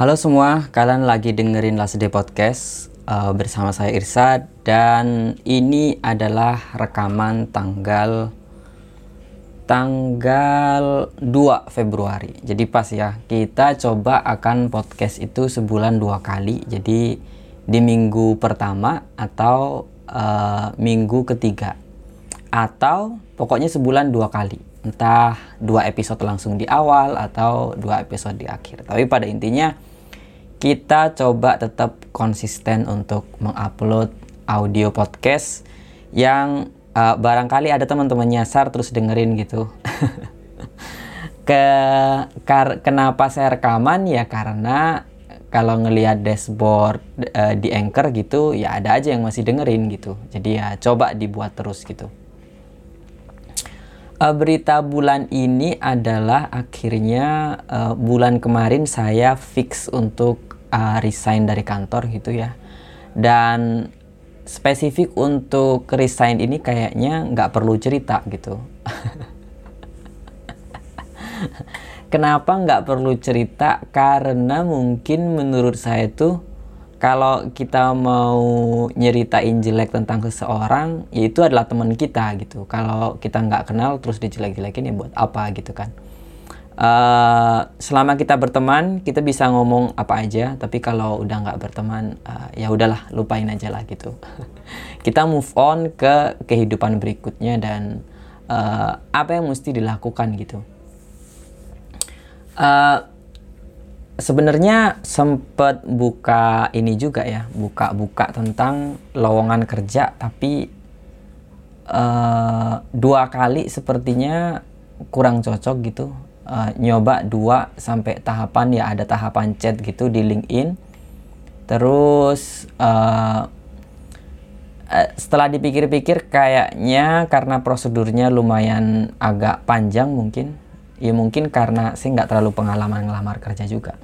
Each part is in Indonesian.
Halo semua, kalian lagi dengerin Last Day Podcast uh, bersama saya Irsa dan ini adalah rekaman tanggal tanggal 2 Februari. Jadi pas ya, kita coba akan podcast itu sebulan dua kali. Jadi di minggu pertama atau uh, minggu ketiga atau pokoknya sebulan dua kali entah dua episode langsung di awal atau dua episode di akhir tapi pada intinya kita coba tetap konsisten untuk mengupload audio podcast yang uh, barangkali ada teman-teman nyasar terus dengerin gitu. Ke kenapa saya rekaman? Ya karena kalau ngelihat dashboard uh, di anchor gitu ya ada aja yang masih dengerin gitu. Jadi ya coba dibuat terus gitu. Uh, berita bulan ini adalah akhirnya uh, bulan kemarin saya fix untuk uh, resign dari kantor gitu ya dan spesifik untuk resign ini kayaknya nggak perlu cerita gitu kenapa nggak perlu cerita karena mungkin menurut saya tuh kalau kita mau nyeritain jelek tentang seseorang, ya itu adalah teman kita gitu. Kalau kita nggak kenal terus dijelek-jelekin ya buat apa gitu kan. Uh, selama kita berteman, kita bisa ngomong apa aja. Tapi kalau udah nggak berteman, uh, ya udahlah lupain aja lah gitu. kita move on ke kehidupan berikutnya dan uh, apa yang mesti dilakukan gitu. Uh, sebenarnya sempat buka ini juga ya buka-buka tentang lowongan kerja tapi uh, dua kali sepertinya kurang cocok gitu uh, nyoba dua sampai tahapan ya ada tahapan chat gitu di LinkedIn. Terus uh, setelah dipikir-pikir kayaknya karena prosedurnya lumayan agak panjang mungkin. Ya mungkin karena saya nggak terlalu pengalaman ngelamar kerja juga.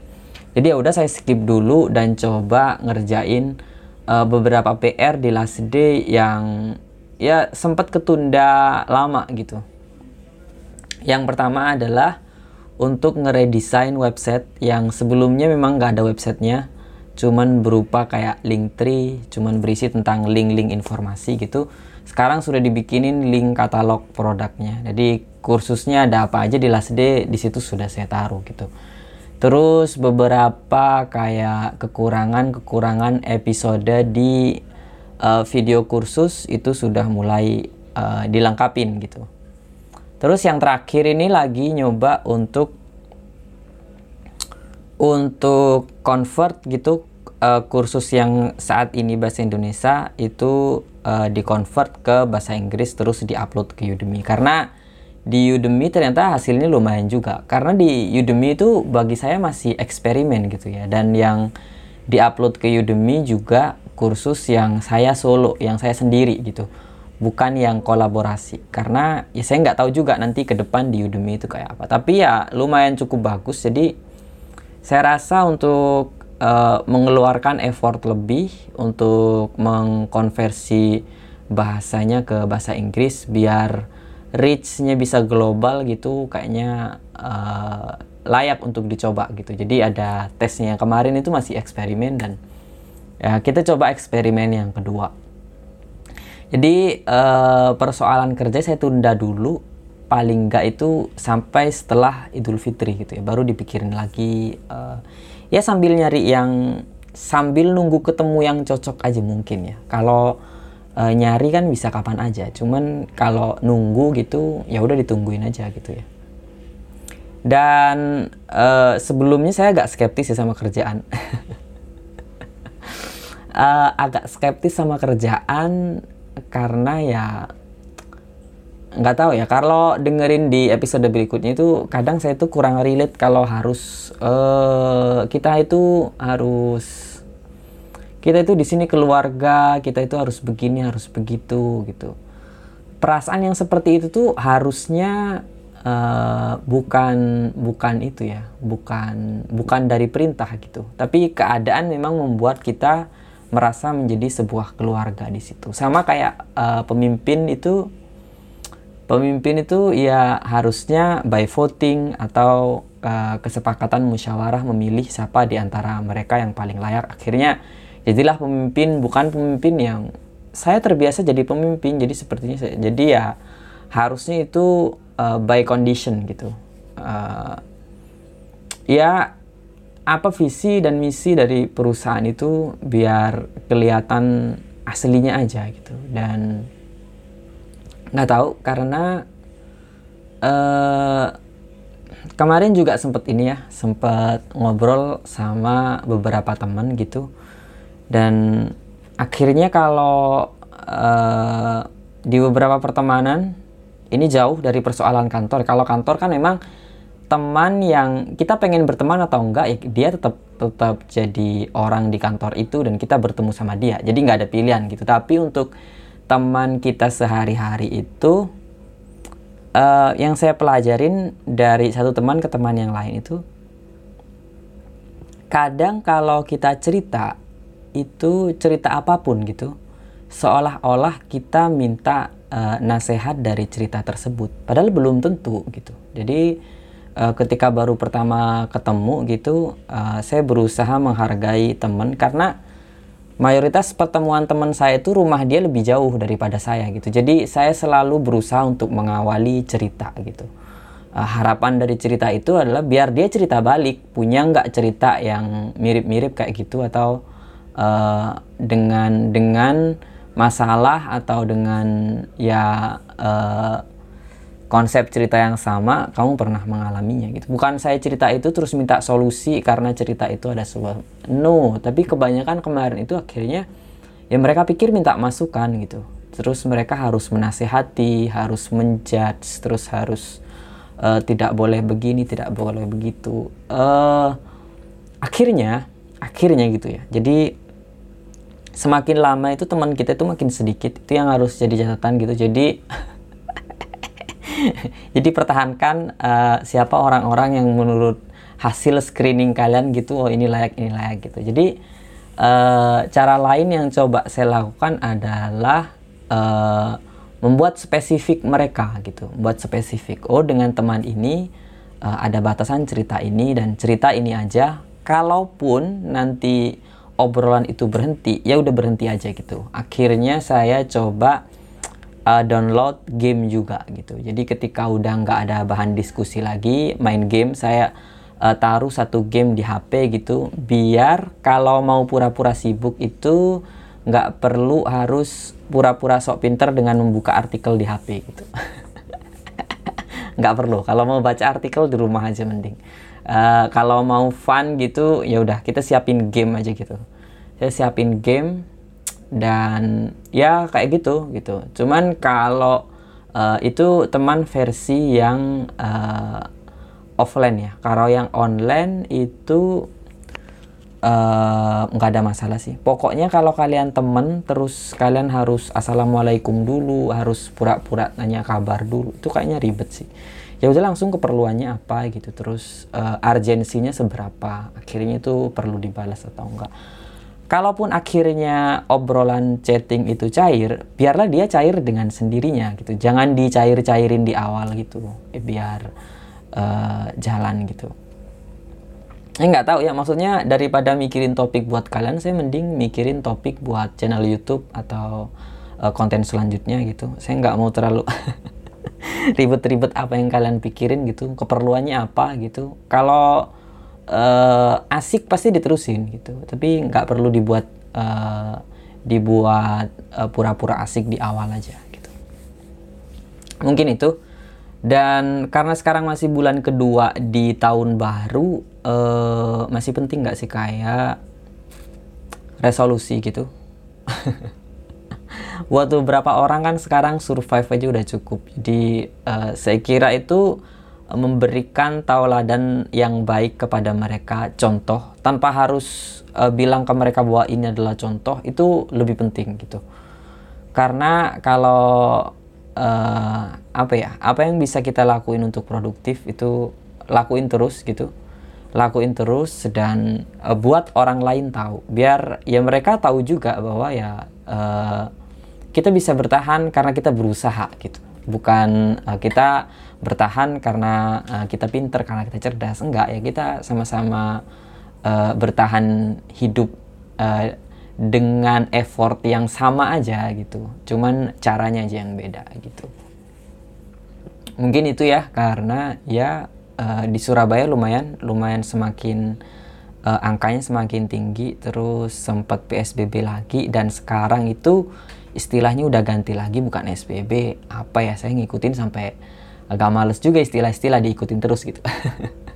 Jadi ya udah saya skip dulu dan coba ngerjain uh, beberapa PR di last day yang ya sempat ketunda lama gitu. Yang pertama adalah untuk ngeredesain website yang sebelumnya memang nggak ada websitenya, cuman berupa kayak link tree, cuman berisi tentang link-link informasi gitu. Sekarang sudah dibikinin link katalog produknya. Jadi kursusnya ada apa aja di last di situ sudah saya taruh gitu. Terus beberapa kayak kekurangan-kekurangan episode di uh, video kursus itu sudah mulai uh, dilengkapin gitu. Terus yang terakhir ini lagi nyoba untuk untuk convert gitu uh, kursus yang saat ini bahasa Indonesia itu uh, dikonvert ke bahasa Inggris terus diupload ke Udemy. Karena di Udemy ternyata hasilnya lumayan juga. Karena di Udemy itu bagi saya masih eksperimen gitu ya. Dan yang diupload ke Udemy juga kursus yang saya solo yang saya sendiri gitu bukan yang kolaborasi karena ya saya nggak tahu juga nanti ke depan di Udemy itu kayak apa tapi ya lumayan cukup bagus jadi saya rasa untuk uh, mengeluarkan effort lebih untuk mengkonversi bahasanya ke bahasa Inggris biar reach-nya bisa global gitu kayaknya uh, layak untuk dicoba gitu. Jadi ada tesnya yang kemarin itu masih eksperimen dan ya kita coba eksperimen yang kedua. Jadi uh, persoalan kerja saya tunda dulu paling enggak itu sampai setelah Idul Fitri gitu ya. Baru dipikirin lagi uh, ya sambil nyari yang sambil nunggu ketemu yang cocok aja mungkin ya. Kalau e, nyari kan bisa kapan aja cuman kalau nunggu gitu ya udah ditungguin aja gitu ya. Dan e, sebelumnya saya agak skeptis ya sama kerjaan. E, agak skeptis sama kerjaan karena ya nggak tahu ya. Kalau dengerin di episode berikutnya itu kadang saya tuh kurang relate kalau harus uh, kita itu harus kita itu di sini keluarga kita itu harus begini harus begitu gitu. Perasaan yang seperti itu tuh harusnya uh, bukan bukan itu ya bukan bukan dari perintah gitu. Tapi keadaan memang membuat kita merasa menjadi sebuah keluarga di situ. Sama kayak uh, pemimpin itu pemimpin itu ya harusnya by voting atau uh, kesepakatan musyawarah memilih siapa di antara mereka yang paling layak. Akhirnya jadilah pemimpin bukan pemimpin yang saya terbiasa jadi pemimpin. Jadi sepertinya saya, jadi ya harusnya itu uh, by condition gitu. Uh, ya apa visi dan misi dari perusahaan itu biar kelihatan aslinya aja gitu. Dan nggak tahu karena uh, kemarin juga sempet ini ya sempet ngobrol sama beberapa teman gitu. Dan akhirnya kalau uh, di beberapa pertemanan ini jauh dari persoalan kantor. Kalau kantor kan memang teman yang kita pengen berteman atau enggak ya dia tetap tetap jadi orang di kantor itu dan kita bertemu sama dia. Jadi nggak ada pilihan gitu. Tapi untuk teman kita sehari-hari itu uh, yang saya pelajarin dari satu teman ke teman yang lain itu kadang kalau kita cerita itu cerita apa pun gitu seolah-olah kita minta uh, nasihat dari cerita tersebut. Padahal belum tentu gitu. Jadi uh, ketika baru pertama ketemu gitu uh, saya berusaha menghargai teman karena mayoritas pertemuan teman saya itu rumah dia lebih jauh daripada saya gitu. Jadi saya selalu berusaha untuk mengawali cerita gitu. Uh, harapan dari cerita itu adalah biar dia cerita balik punya nggak cerita yang mirip-mirip kayak gitu atau uh, dengan dengan masalah atau dengan ya uh, konsep cerita yang sama kamu pernah mengalaminya gitu. Bukan saya cerita itu terus minta solusi karena cerita itu ada sebuah no tapi kebanyakan kemarin itu akhirnya ya mereka pikir minta masukan gitu. Terus mereka harus menasehati harus menjudge terus harus uh, tidak boleh begini tidak boleh begitu. Uh, akhirnya akhirnya gitu ya. Jadi semakin lama itu teman kita itu makin sedikit. Itu yang harus jadi catatan gitu. Jadi jadi pertahankan uh, siapa orang-orang yang menurut hasil screening kalian gitu oh ini layak ini layak gitu. Jadi uh, cara lain yang coba saya lakukan adalah uh, membuat spesifik mereka gitu buat spesifik oh dengan teman ini uh, ada batasan cerita ini dan cerita ini aja. Kalaupun nanti obrolan itu berhenti ya udah berhenti aja gitu. Akhirnya saya coba uh, download game juga gitu. Jadi ketika udah nggak ada bahan diskusi lagi, main game saya uh, taruh satu game di HP gitu, biar kalau mau pura-pura sibuk itu nggak perlu harus pura-pura sok pinter dengan membuka artikel di HP gitu. nggak perlu. Kalau mau baca artikel di rumah aja mending. Uh, kalau mau fun gitu, ya udah kita siapin game aja gitu. Saya siapin game dan ya kayak gitu gitu. Cuman kalau uh, itu teman versi yang uh, offline ya. Kalau yang online itu eh, nggak uh, ada masalah sih. Pokoknya kalau kalian temen terus kalian harus assalamualaikum dulu harus pura-pura nanya kabar dulu itu kayaknya ribet sih. Ya udah langsung keperluannya apa gitu terus uh, urgensinya seberapa akhirnya itu perlu dibalas atau enggak kalaupun akhirnya obrolan chatting itu cair, biarlah dia cair dengan sendirinya gitu. Jangan dicair-cairin di awal gitu, eh, biar uh, jalan gitu. Eh nggak tahu ya, maksudnya daripada mikirin topik buat kalian, saya mending mikirin topik buat channel YouTube atau uh, konten selanjutnya gitu. Saya nggak mau terlalu ribet-ribet apa yang kalian pikirin gitu, keperluannya apa gitu. Kalau uh, asik pasti diterusin gitu. Tapi nggak perlu dibuat uh, dibuat uh, pura-pura asik di awal aja gitu. Mungkin itu. Dan karena sekarang masih bulan kedua di tahun baru uh, masih penting nggak sih kayak resolusi gitu? Buat beberapa orang kan sekarang survive aja udah cukup. Jadi uh, saya kira itu memberikan tauladan yang baik kepada mereka. Contoh tanpa harus uh, bilang ke mereka bahwa ini adalah contoh itu lebih penting gitu. Karena kalau uh, apa ya apa yang bisa kita lakuin untuk produktif itu lakuin terus gitu. Lakuin terus dan uh, buat orang lain tahu. Biar ya mereka tahu juga bahwa ya uh, kita bisa bertahan karena kita berusaha gitu bukan uh, kita bertahan karena uh, kita pinter karena kita cerdas. Enggak ya kita sama-sama uh, bertahan hidup uh, dengan effort yang sama aja gitu. Cuman caranya aja yang beda gitu. Mungkin itu ya karena ya uh, di Surabaya lumayan lumayan semakin uh, angkanya semakin tinggi. Terus sempat PSBB lagi. Dan sekarang itu istilahnya udah ganti lagi bukan SBB apa ya saya ngikutin sampai agak males juga istilah-istilah diikutin terus gitu.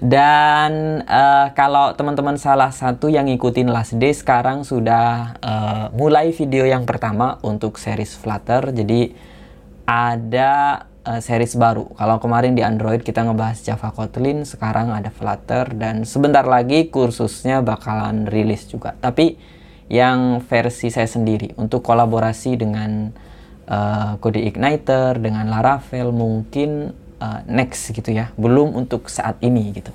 Dan uh, kalau teman-teman salah satu yang ngikutin Last Day sekarang sudah uh, mulai video yang pertama untuk series Flutter. Jadi ada uh, series baru. Kalau kemarin di Android kita ngebahas Java Kotlin sekarang ada Flutter dan sebentar lagi kursusnya bakalan rilis juga. Tapi yang versi saya sendiri untuk kolaborasi dengan uh, kode igniter dengan Laravel mungkin uh, next gitu ya. Belum untuk saat ini gitu.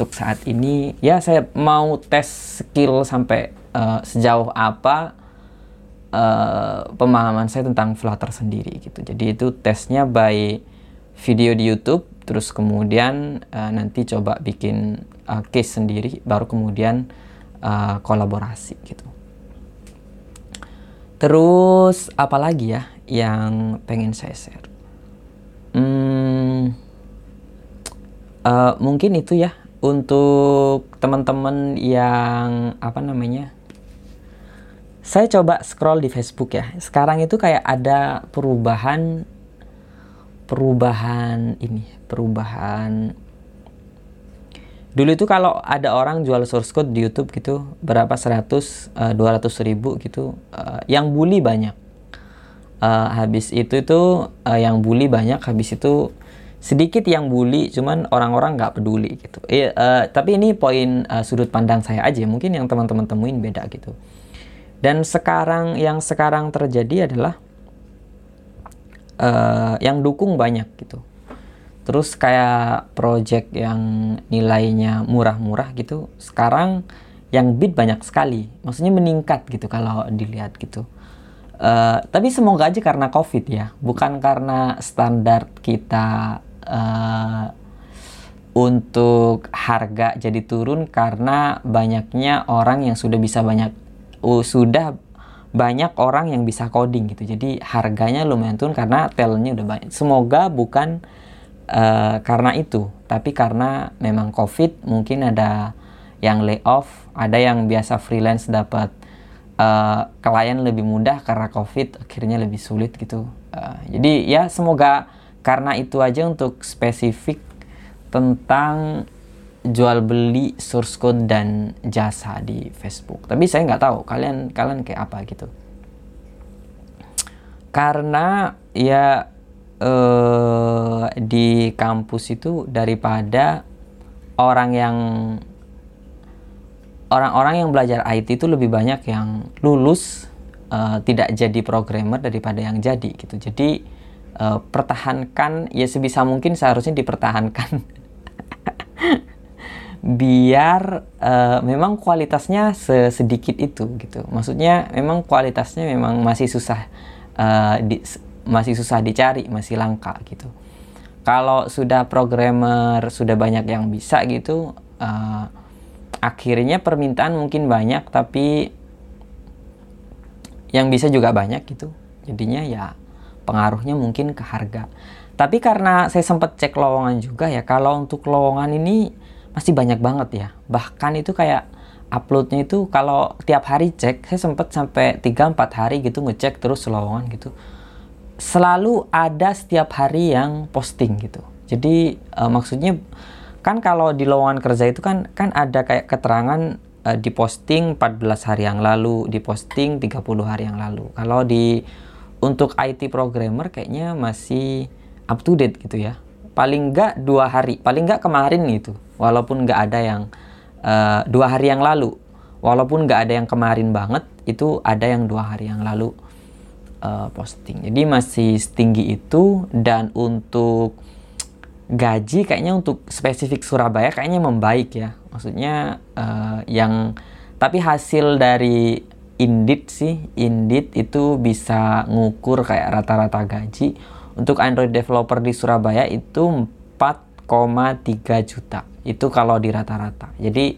Untuk saat ini ya saya mau tes skill sampai uh, sejauh apa uh, pemahaman saya tentang Flutter sendiri gitu jadi itu tesnya by video di YouTube terus kemudian uh, nanti coba bikin uh, case sendiri baru kemudian uh, kolaborasi gitu Terus apa lagi ya yang pengen saya share? Hmm, uh, mungkin itu ya untuk teman-teman yang apa namanya? Saya coba scroll di Facebook ya. Sekarang itu kayak ada perubahan perubahan ini, perubahan. Dulu itu kalau ada orang jual source code di YouTube gitu berapa 100 uh, 200 ribu gitu uh, yang bully banyak. Uh, habis itu itu yang bully banyak habis itu sedikit yang bully cuman orang-orang nggak peduli gitu. Eh, uh, tapi ini poin sudut pandang saya aja. Mungkin yang teman-teman temuin beda gitu dan sekarang yang sekarang terjadi adalah uh, yang dukung banyak gitu. Terus kayak project yang nilainya murah-murah gitu sekarang yang bid banyak sekali. Maksudnya meningkat gitu kalau dilihat gitu. Uh, tapi semoga aja karena covid ya. Bukan karena standar kita uh, untuk harga jadi turun karena banyaknya orang yang sudah bisa banyak uh, sudah banyak orang yang bisa coding gitu jadi harganya lumayan turun karena talentnya udah banyak semoga bukan uh, karena itu, tapi karena memang COVID mungkin ada yang layoff, ada yang biasa freelance dapat uh, klien lebih mudah karena COVID akhirnya lebih sulit gitu. Uh, jadi ya semoga karena itu aja untuk spesifik tentang jual beli source code dan jasa di Facebook. Tapi saya nggak tahu kalian kalian kayak apa gitu. Karena ya uh, di kampus itu daripada orang yang orang-orang yang belajar IT itu lebih banyak yang lulus uh, tidak jadi programmer daripada yang jadi gitu. Jadi uh, pertahankan ya sebisa mungkin seharusnya dipertahankan biar uh, memang kualitasnya sedikit itu gitu. Maksudnya memang kualitasnya memang masih susah uh, di, masih susah dicari, masih langka gitu. Kalau sudah programmer sudah banyak yang bisa gitu, uh, akhirnya permintaan mungkin banyak, tapi yang bisa juga banyak gitu. Jadinya ya pengaruhnya mungkin ke harga. Tapi karena saya sempat cek lowongan juga ya, kalau untuk lowongan ini masih banyak banget ya. Bahkan itu kayak uploadnya itu kalau tiap hari cek, saya sempat sampai 3-4 hari gitu ngecek terus lowongan gitu selalu ada setiap hari yang posting gitu. Jadi uh, maksudnya kan kalau di lowongan kerja itu kan kan ada kayak keterangan uh, diposting 14 hari yang lalu, diposting 30 hari yang lalu. Kalau di untuk IT programmer kayaknya masih up to date gitu ya. Paling enggak dua hari, paling enggak kemarin gitu. Walaupun enggak ada yang uh, dua hari yang lalu, walaupun enggak ada yang kemarin banget, itu ada yang dua hari yang lalu uh, posting. Jadi masih setinggi itu dan untuk gaji kayaknya untuk spesifik Surabaya kayaknya membaik ya. Maksudnya uh, yang tapi hasil dari Indeed sih Indeed itu bisa ngukur kayak rata-rata gaji untuk Android developer di Surabaya itu 4,3 juta itu kalau di rata-rata jadi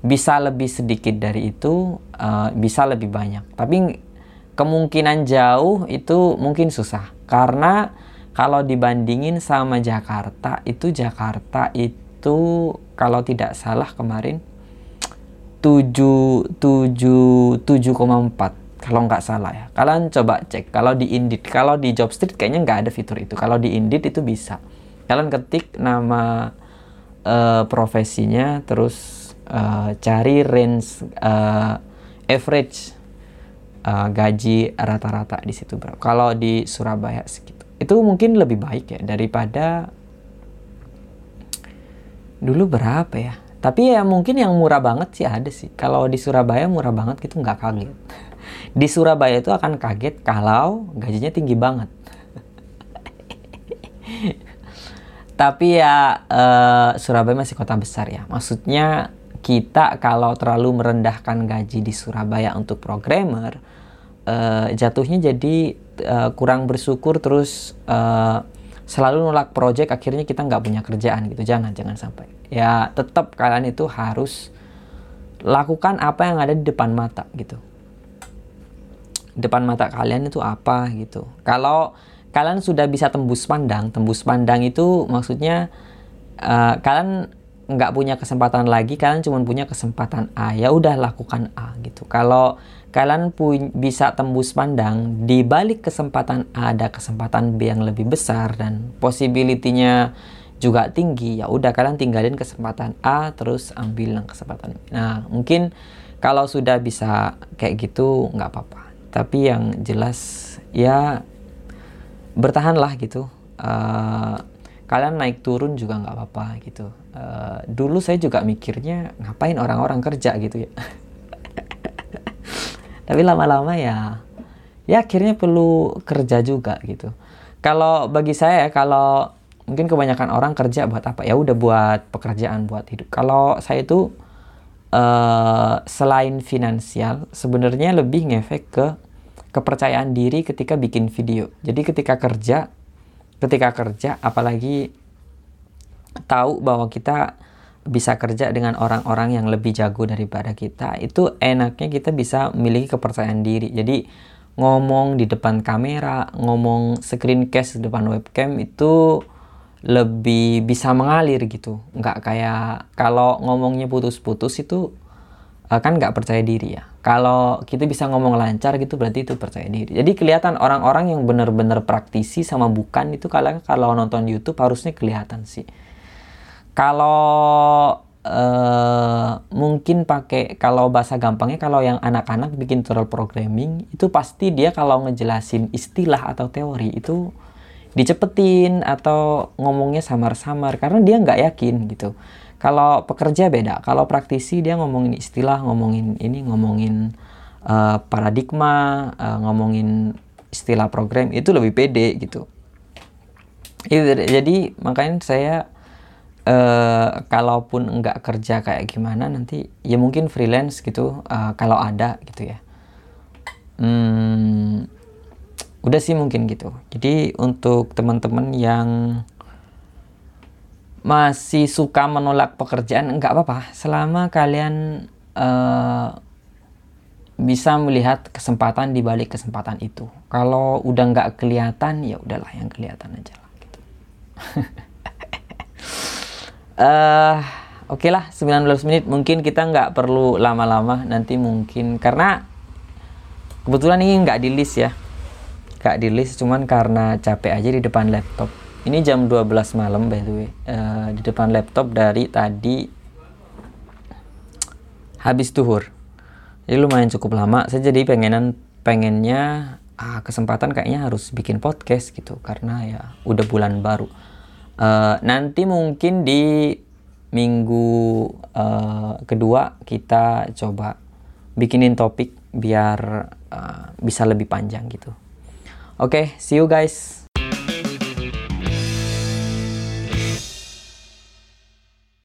bisa lebih sedikit dari itu uh, bisa lebih banyak tapi kemungkinan jauh itu mungkin susah karena kalau dibandingin sama Jakarta itu Jakarta itu kalau tidak salah kemarin 7 7 7,4 kalau nggak salah ya. Kalian coba cek kalau di Indeed, kalau di Jobstreet kayaknya nggak ada fitur itu. Kalau di Indeed itu bisa. Kalian ketik nama uh, profesinya, terus uh, cari range uh, average uh, gaji rata-rata di situ berapa. Kalau di Surabaya segitu. Itu mungkin lebih baik ya daripada dulu berapa ya tapi ya mungkin yang murah banget sih ada sih. Kalau di Surabaya murah banget gitu nggak kaget. Di Surabaya itu akan kaget kalau gajinya tinggi banget. Tapi ya uh, Surabaya masih kota besar ya. Maksudnya kita kalau terlalu merendahkan gaji di Surabaya untuk programmer, uh, jatuhnya jadi uh, kurang bersyukur terus uh, selalu nolak project akhirnya kita nggak punya kerjaan gitu. Jangan jangan sampai ya tetap kalian itu harus lakukan apa yang ada di depan mata gitu depan mata kalian itu apa gitu kalau kalian sudah bisa tembus pandang. Tembus pandang itu maksudnya uh, kalian nggak punya kesempatan lagi kalian cuma punya kesempatan A. Ya udah lakukan A gitu. Kalau kalian pun bisa tembus pandang di balik kesempatan A ada kesempatan B yang lebih besar dan possibility-nya juga tinggi ya udah kalian tinggalin kesempatan A terus ambil yang kesempatan B. Nah mungkin kalau sudah bisa kayak gitu nggak apa-apa. Tapi yang jelas ya bertahanlah gitu. Uh, kalian naik turun juga nggak apa-apa gitu. Uh, dulu saya juga mikirnya ngapain orang-orang kerja? gitu ya. Tapi lama-lama ya ya akhirnya perlu kerja juga gitu. Kalau bagi saya kalau mungkin kebanyakan orang kerja buat apa? Ya udah buat pekerjaan buat hidup. Kalau saya itu uh, selain finansial sebenarnya lebih ngefek ke kepercayaan diri ketika bikin video. Jadi ketika kerja ketika kerja apalagi tahu bahwa kita bisa kerja dengan orang-orang yang lebih jago daripada kita itu enaknya kita bisa memiliki kepercayaan diri. Jadi ngomong di depan kamera ngomong screencast di depan webcam itu lebih bisa mengalir gitu. Nggak kayak kalau ngomongnya putus-putus itu uh, kan nggak percaya diri ya. Kalau kita bisa ngomong lancar gitu berarti itu percaya diri. Jadi kelihatan orang-orang yang benar-benar praktisi sama bukan itu kalau kalau nonton YouTube harusnya kelihatan sih. Kalau uh, mungkin pakai kalau bahasa gampangnya kalau yang anak-anak bikin tutorial programming itu pasti dia kalau ngejelasin istilah atau teori itu dicepetin atau ngomongnya samar-samar. Karena dia nggak yakin gitu. Kalau pekerja beda, kalau praktisi dia ngomongin istilah, ngomongin ini, ngomongin uh, paradigma, uh, ngomongin istilah program itu lebih pede gitu. Jadi makanya saya uh, kalaupun nggak kerja kayak gimana nanti ya mungkin freelance gitu uh, kalau ada gitu ya. Hmm, udah sih mungkin gitu jadi untuk teman-teman yang masih suka menolak pekerjaan nggak apa-apa. Selama kalian uh, bisa melihat kesempatan di balik kesempatan itu. Kalau udah nggak kelihatan ya udahlah yang kelihatan aja lah gitu. Uh, oke okay lah 19 menit. Mungkin kita nggak perlu lama-lama nanti mungkin. Karena kebetulan ini nggak di list ya. Gak di list cuman karena capek aja di depan laptop ini jam 12 malam by the way. Uh, di depan laptop dari tadi habis tuhur jadi lumayan cukup lama. Saya jadi pengenan pengennya ah, kesempatan kayaknya harus bikin podcast gitu karena ya udah bulan baru. Uh, nanti mungkin di minggu uh, kedua kita coba bikinin topik biar uh, bisa lebih panjang gitu. Oke, okay, see you guys.